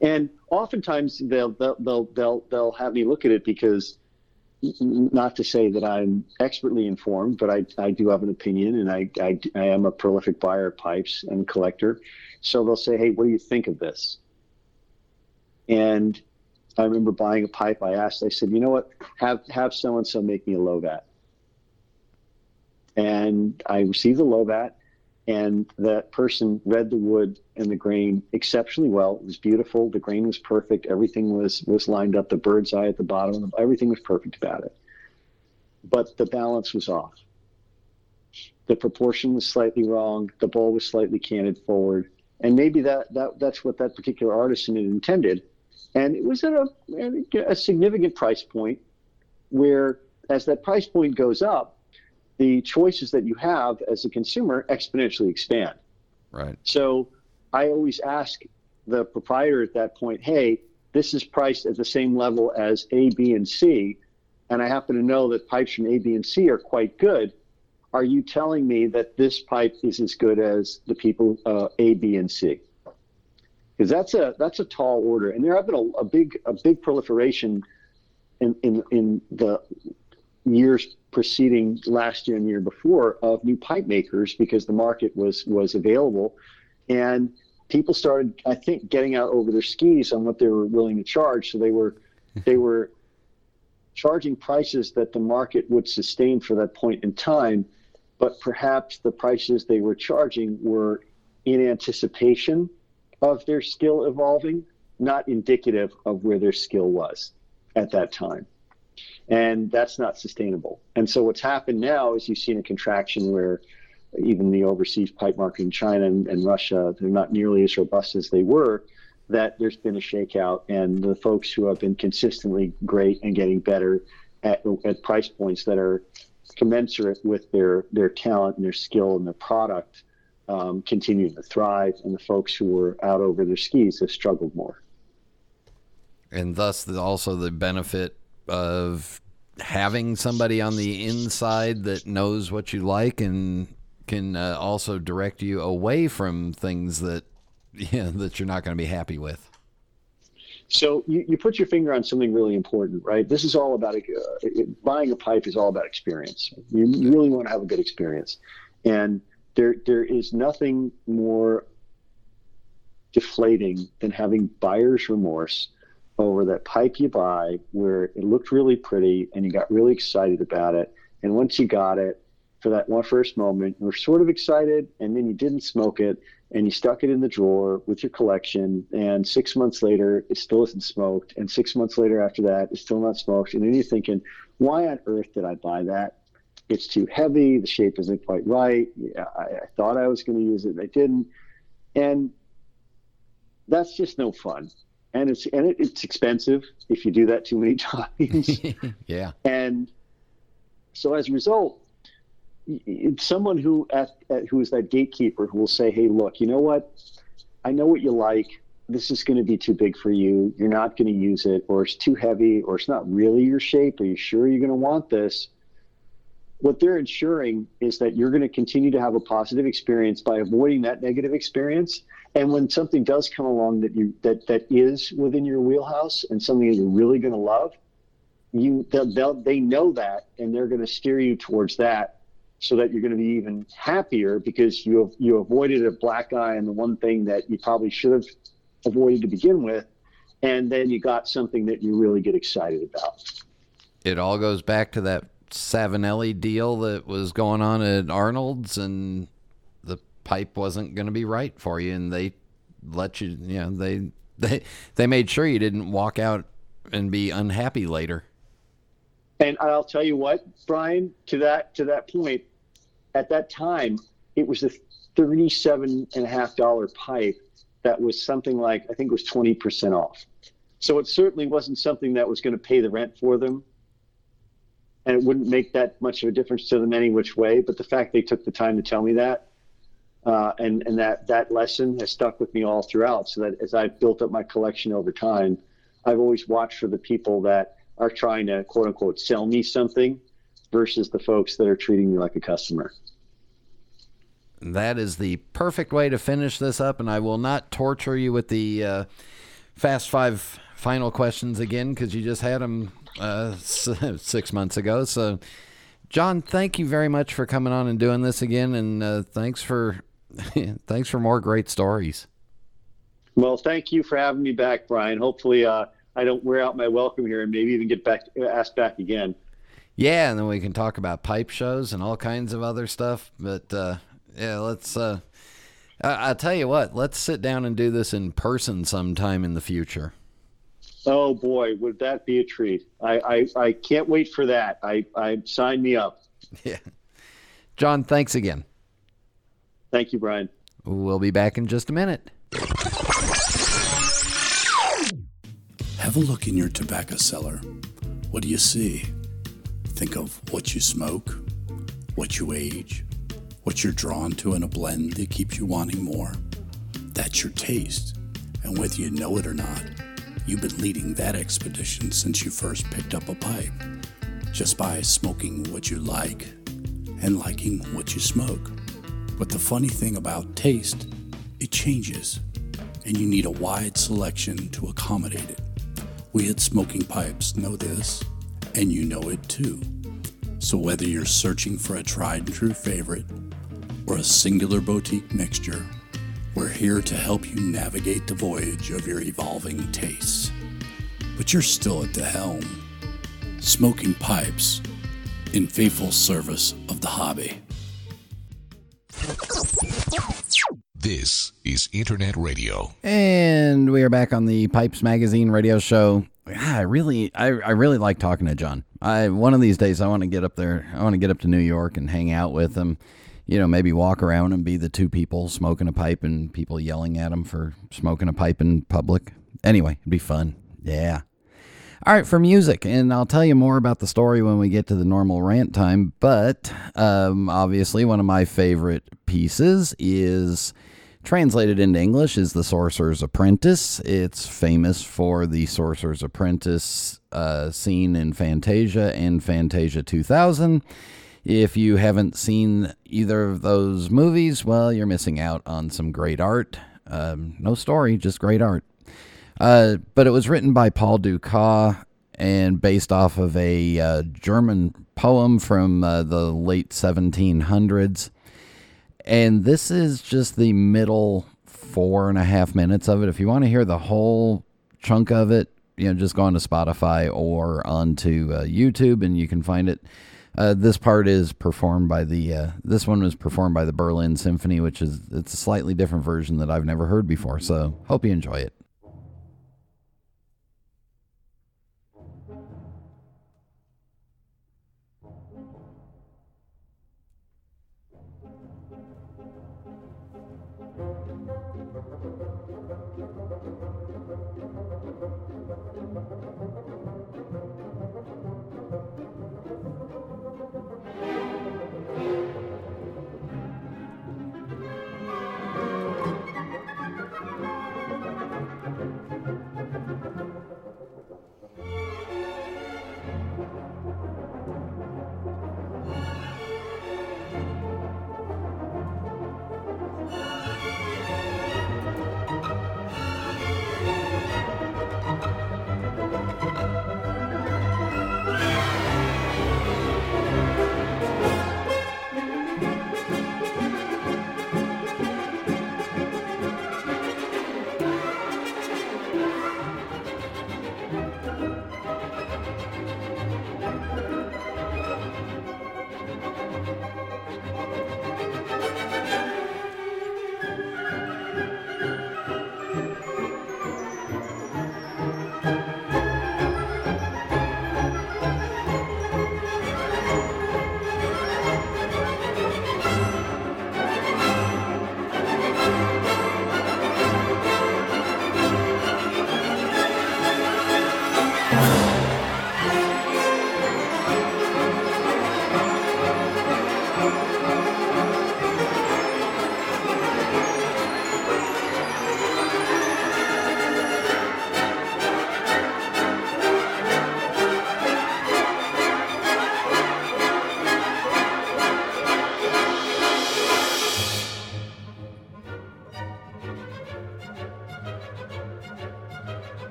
And oftentimes they'll they'll they'll they'll, they'll have me look at it because not to say that I'm expertly informed, but I, I do have an opinion and I, I, I am a prolific buyer of pipes and collector. So they'll say, Hey, what do you think of this? And I remember buying a pipe. I asked, I said, you know what, have, have so-and-so make me a Lovat. And I received the Lovat and that person read the wood and the grain exceptionally well. It was beautiful. The grain was perfect. Everything was was lined up. The bird's eye at the bottom. Everything was perfect about it. But the balance was off. The proportion was slightly wrong. The bowl was slightly canted forward, and maybe that that that's what that particular artisan had intended. And it was at a, a significant price point, where as that price point goes up, the choices that you have as a consumer exponentially expand. Right. So I always ask the proprietor at that point, hey, this is priced at the same level as A, B, and C, and I happen to know that pipes from A, B, and C are quite good. Are you telling me that this pipe is as good as the people uh, A, B, and C? Because that's a that's a tall order, and there have been a, a big a big proliferation in, in in the years preceding last year and year before of new pipe makers because the market was was available. And people started i think getting out over their skis on what they were willing to charge. So they were they were charging prices that the market would sustain for that point in time. But perhaps the prices they were charging were in anticipation of their skill evolving not indicative of where their skill was at that time and that's not sustainable. And so what's happened now is you've seen a contraction where even the overseas pipe market in China and, and Russia, they're not nearly as robust as they were. That there's been a shakeout, and the folks who have been consistently great and getting better at, at price points that are commensurate with their their talent and their skill and their product um, continue to thrive, and the folks who were out over their skis have struggled more. And thus, the, also the benefit of having somebody on the inside that knows what you like and can uh, also direct you away from things that yeah, that you're not going to be happy with. So you, you put your finger on something really important, right? This is all about uh, it, buying a pipe is all about experience. You really want to have a good experience, and there there is nothing more deflating than having buyer's remorse over that pipe you buy where it looked really pretty and you got really excited about it. And once you got it, for that one first moment, you were sort of excited and then you didn't smoke it and you stuck it in the drawer with your collection. And six months later, it still isn't smoked. And six months later after that, it's still not smoked. And then you're thinking, why on earth did I buy that? It's too heavy. The shape isn't quite right. I, I thought I was going to use it. I didn't. And that's just no fun and it's and it, it's expensive if you do that too many times. yeah. And so as a result, it's someone who at, at, who is that gatekeeper who will say, "Hey, look, you know what? I know what you like. This is going to be too big for you. You're not going to use it, or it's too heavy, or it's not really your shape. Are you sure you're going to want this?" what they're ensuring is that you're going to continue to have a positive experience by avoiding that negative experience. And when something does come along that you that that is within your wheelhouse and something that you're really going to love, you they'll, they'll, they know that and they're going to steer you towards that so that you're going to be even happier because you have, you avoided a black eye and the one thing that you probably should have avoided to begin with, and then you got something that you really get excited about. It all goes back to that Savinelli deal that was going on at Arnold's, and pipe wasn't going to be right for you, and they let you, you know, they they they made sure you didn't walk out and be unhappy later. And I'll tell you what, Brian, to that to that point, at that time, it was a thirty-seven and a half dollar pipe that was something like I think it was twenty percent off. So it certainly wasn't something that was going to pay the rent for them, and it wouldn't make that much of a difference to them any which way. But the fact they took the time to tell me that, uh, and and that that lesson has stuck with me all throughout. So that as I've built up my collection over time, I've always watched for the people that are trying to quote unquote sell me something versus the folks that are treating me like a customer. That is the perfect way to finish this up, and I will not torture you with the uh, fast five final questions again because you just had them uh, six months ago. So, John, thank you very much for coming on and doing this again, and uh, thanks for thanks for more great stories. Well, thank you for having me back, Brian. Hopefully, uh, I don't wear out my welcome here and maybe even get back asked back again. Yeah, and then we can talk about pipe shows and all kinds of other stuff. But uh, yeah, let's. Uh, I- will tell you what. Let's sit down and do this in person sometime in the future. Oh boy, would that be a treat! I I, I can't wait for that. I I sign me up. Yeah, John. Thanks again. Thank you, Brian. We'll be back in just a minute. Have a look in your tobacco cellar. What do you see? Think of what you smoke, what you age, what you're drawn to in a blend that keeps you wanting more. That's your taste, and whether you know it or not, you've been leading that expedition since you first picked up a pipe, just by smoking what you like and liking what you smoke. But the funny thing about taste, it changes, and you need a wide selection to accommodate it. We at Smoking Pipes know this, and you know it too. So whether you're searching for a tried and true favorite or a singular boutique mixture, we're here to help you navigate the voyage of your evolving tastes. But you're still at the helm. Smoking Pipes, in faithful service of the hobby. This is Internet Radio. And we are back on the Pipes Magazine radio show. Ah, I really, I, I really like talking to John. I one of these days I want to get up there. I want to get up to New York and hang out with him. You know, maybe walk around and be the two people smoking a pipe and people yelling at him for smoking a pipe in public. Anyway, it'd be fun. Yeah. All right, for music, and I'll tell you more about the story when we get to the normal rant time. But um, obviously, one of my favorite pieces is translated into English is The Sorcerer's Apprentice. It's famous for the Sorcerer's Apprentice uh, scene in Fantasia and Fantasia 2000. If you haven't seen either of those movies, well, you're missing out on some great art. Um, no story, just great art. Uh, but it was written by Paul Dukas and based off of a uh, German poem from uh, the late 1700s. And this is just the middle four and a half minutes of it. If you want to hear the whole chunk of it, you know, just go on to Spotify or onto uh, YouTube and you can find it. Uh, this part is performed by the uh, this one was performed by the Berlin Symphony, which is it's a slightly different version that I've never heard before. So hope you enjoy it.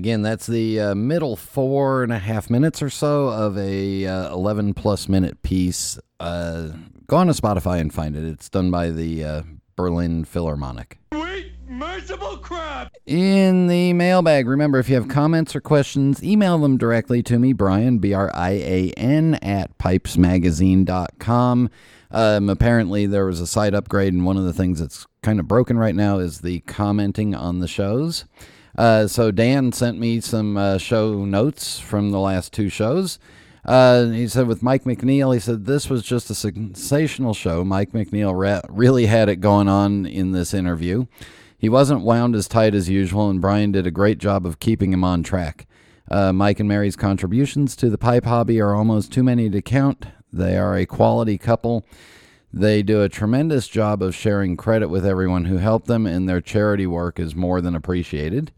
Again, that's the uh, middle four and a half minutes or so of a uh, 11 plus minute piece. Uh, go on to Spotify and find it. It's done by the uh, Berlin Philharmonic. Merciful crap! In the mailbag, remember if you have comments or questions, email them directly to me, Brian, B R I A N, at pipesmagazine.com. Um, apparently, there was a site upgrade, and one of the things that's kind of broken right now is the commenting on the shows. Uh, so, Dan sent me some uh, show notes from the last two shows. Uh, he said with Mike McNeil, he said this was just a sensational show. Mike McNeil re- really had it going on in this interview. He wasn't wound as tight as usual, and Brian did a great job of keeping him on track. Uh, Mike and Mary's contributions to the pipe hobby are almost too many to count. They are a quality couple. They do a tremendous job of sharing credit with everyone who helped them, and their charity work is more than appreciated.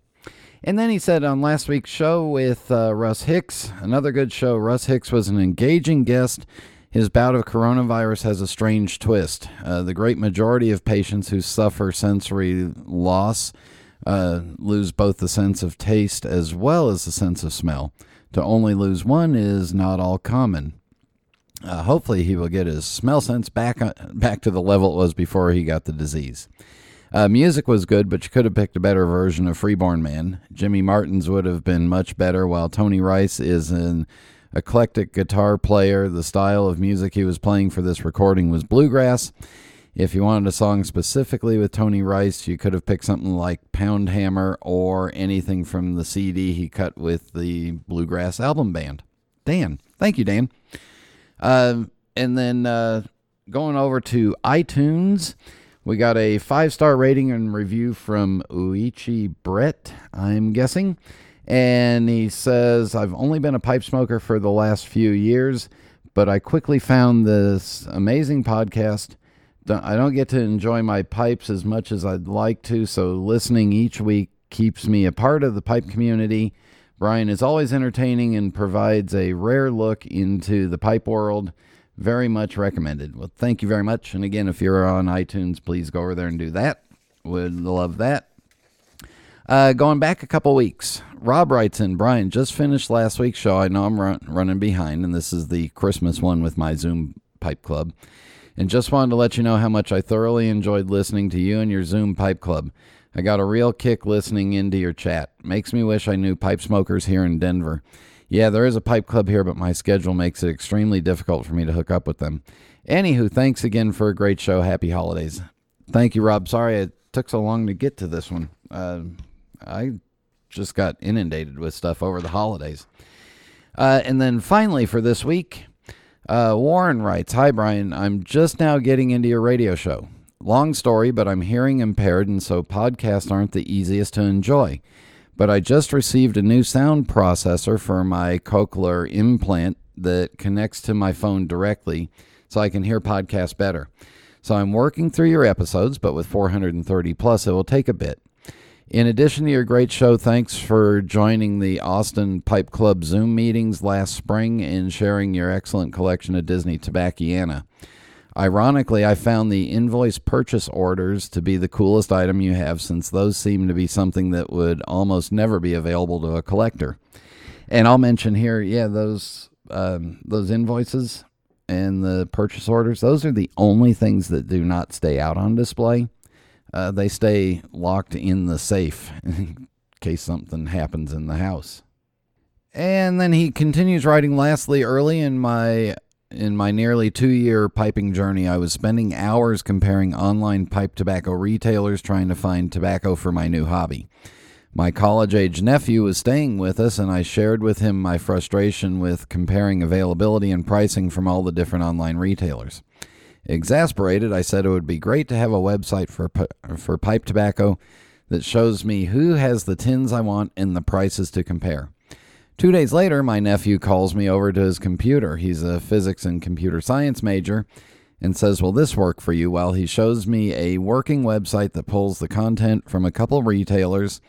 And then he said on last week's show with uh, Russ Hicks, another good show. Russ Hicks was an engaging guest his bout of coronavirus has a strange twist. Uh, the great majority of patients who suffer sensory loss uh, lose both the sense of taste as well as the sense of smell. To only lose one is not all common. Uh, hopefully, he will get his smell sense back uh, back to the level it was before he got the disease. Uh, music was good, but you could have picked a better version of Freeborn Man. Jimmy Martin's would have been much better, while Tony Rice is an eclectic guitar player. The style of music he was playing for this recording was bluegrass. If you wanted a song specifically with Tony Rice, you could have picked something like Pound Hammer or anything from the CD he cut with the Bluegrass Album Band. Dan. Thank you, Dan. Uh, and then uh, going over to iTunes, we got a five star rating and review from Uichi Brett, I'm guessing and he says, I've only been a pipe smoker for the last few years, but I quickly found this amazing podcast. I don't get to enjoy my pipes as much as I'd like to, so listening each week keeps me a part of the pipe community. Brian is always entertaining and provides a rare look into the pipe world. Very much recommended. Well, thank you very much. And again, if you're on iTunes, please go over there and do that. Would love that. Uh, going back a couple weeks, Rob writes in Brian, just finished last week's show. I know I'm run, running behind, and this is the Christmas one with my Zoom Pipe Club. And just wanted to let you know how much I thoroughly enjoyed listening to you and your Zoom Pipe Club. I got a real kick listening into your chat. Makes me wish I knew pipe smokers here in Denver. Yeah, there is a pipe club here, but my schedule makes it extremely difficult for me to hook up with them. Anywho, thanks again for a great show. Happy holidays. Thank you, Rob. Sorry it took so long to get to this one. Uh, I just got inundated with stuff over the holidays. Uh, and then finally for this week, uh, Warren writes Hi, Brian. I'm just now getting into your radio show. Long story, but I'm hearing impaired, and so podcasts aren't the easiest to enjoy. But I just received a new sound processor for my cochlear implant that connects to my phone directly so I can hear podcasts better. So I'm working through your episodes, but with 430 plus, it will take a bit. In addition to your great show, thanks for joining the Austin Pipe Club Zoom meetings last spring and sharing your excellent collection of Disney Tobacciana. Ironically, I found the invoice purchase orders to be the coolest item you have since those seem to be something that would almost never be available to a collector. And I'll mention here, yeah, those um, those invoices and the purchase orders, those are the only things that do not stay out on display uh, they stay locked in the safe in case something happens in the house. And then he continues writing. Lastly, early in my in my nearly two year piping journey, I was spending hours comparing online pipe tobacco retailers trying to find tobacco for my new hobby. My college age nephew was staying with us, and I shared with him my frustration with comparing availability and pricing from all the different online retailers. Exasperated, I said it would be great to have a website for for pipe tobacco that shows me who has the tins I want and the prices to compare. Two days later, my nephew calls me over to his computer. He's a physics and computer science major and says, Will this work for you? While he shows me a working website that pulls the content from a couple retailers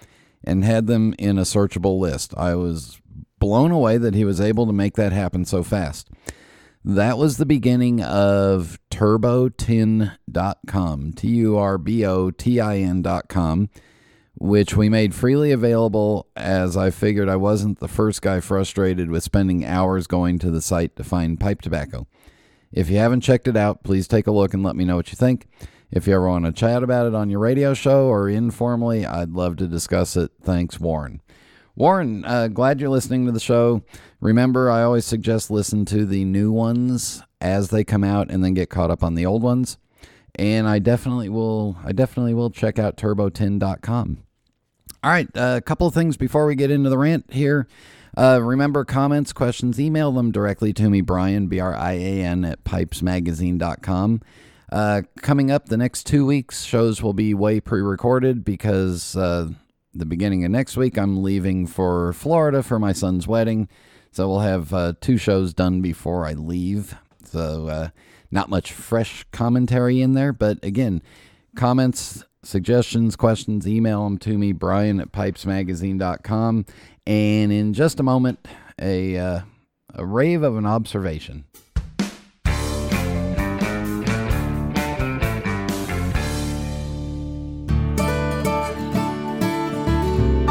and had them in a searchable list. I was blown away that he was able to make that happen so fast. That was the beginning of turbotin.com, T U R B O T I N.com, which we made freely available as I figured I wasn't the first guy frustrated with spending hours going to the site to find pipe tobacco. If you haven't checked it out, please take a look and let me know what you think. If you ever want to chat about it on your radio show or informally, I'd love to discuss it. Thanks, Warren. Warren, uh, glad you're listening to the show. Remember, I always suggest listen to the new ones as they come out and then get caught up on the old ones. And I definitely will I definitely will check out turbotin.com. All right, uh, a couple of things before we get into the rant here. Uh, remember, comments, questions, email them directly to me, Brian, B R I A N, at pipesmagazine.com. Uh, coming up the next two weeks, shows will be way pre recorded because uh, the beginning of next week I'm leaving for Florida for my son's wedding. So we'll have uh, two shows done before I leave. So uh, not much fresh commentary in there. But again, comments, suggestions, questions, email them to me, Brian at pipesmagazine.com. And in just a moment, a, uh, a rave of an observation.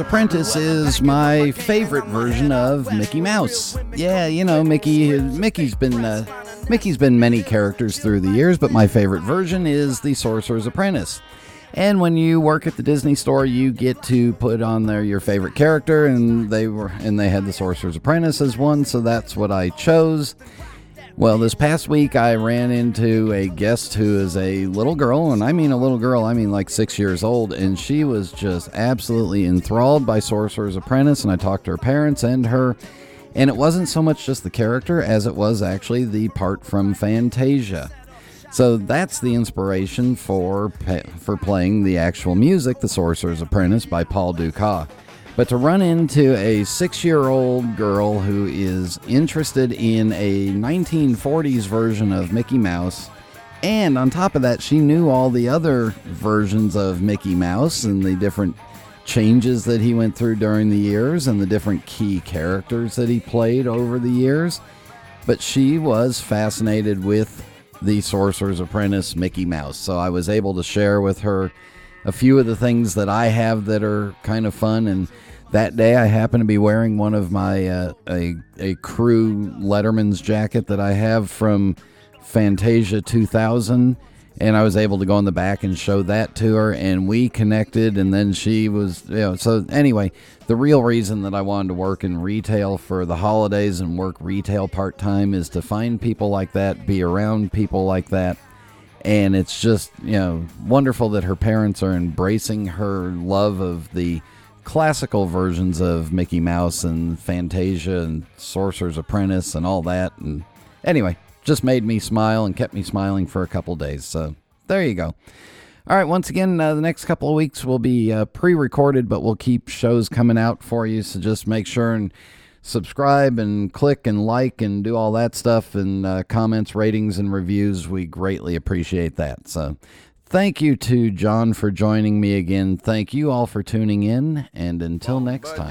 Apprentice is my favorite version of Mickey Mouse. Yeah, you know, Mickey Mickey's been uh, Mickey's been many characters through the years, but my favorite version is The Sorcerer's Apprentice. And when you work at the Disney store, you get to put on there your favorite character and they were and they had The Sorcerer's Apprentice as one, so that's what I chose. Well, this past week I ran into a guest who is a little girl, and I mean a little girl, I mean like six years old, and she was just absolutely enthralled by Sorcerer's Apprentice. And I talked to her parents and her, and it wasn't so much just the character as it was actually the part from Fantasia. So that's the inspiration for for playing the actual music, The Sorcerer's Apprentice by Paul Dukas. But to run into a six year old girl who is interested in a 1940s version of Mickey Mouse, and on top of that, she knew all the other versions of Mickey Mouse and the different changes that he went through during the years and the different key characters that he played over the years. But she was fascinated with the Sorcerer's Apprentice Mickey Mouse. So I was able to share with her a few of the things that I have that are kind of fun. And that day, I happened to be wearing one of my uh, a a crew Letterman's jacket that I have from Fantasia 2000. And I was able to go in the back and show that to her, and we connected. And then she was, you know, so anyway, the real reason that I wanted to work in retail for the holidays and work retail part time is to find people like that, be around people like that, and it's just you know wonderful that her parents are embracing her love of the classical versions of Mickey Mouse and Fantasia and Sorcerer's Apprentice and all that. And anyway, just made me smile and kept me smiling for a couple days. So there you go. All right, once again, uh, the next couple of weeks will be uh, pre recorded, but we'll keep shows coming out for you. So just make sure and subscribe and click and like and do all that stuff and uh, comments, ratings, and reviews. We greatly appreciate that. So thank you to John for joining me again. Thank you all for tuning in. And until next time.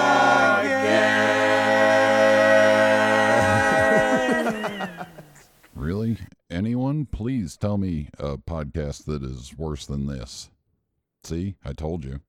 Anyone? Please tell me a podcast that is worse than this. See, I told you.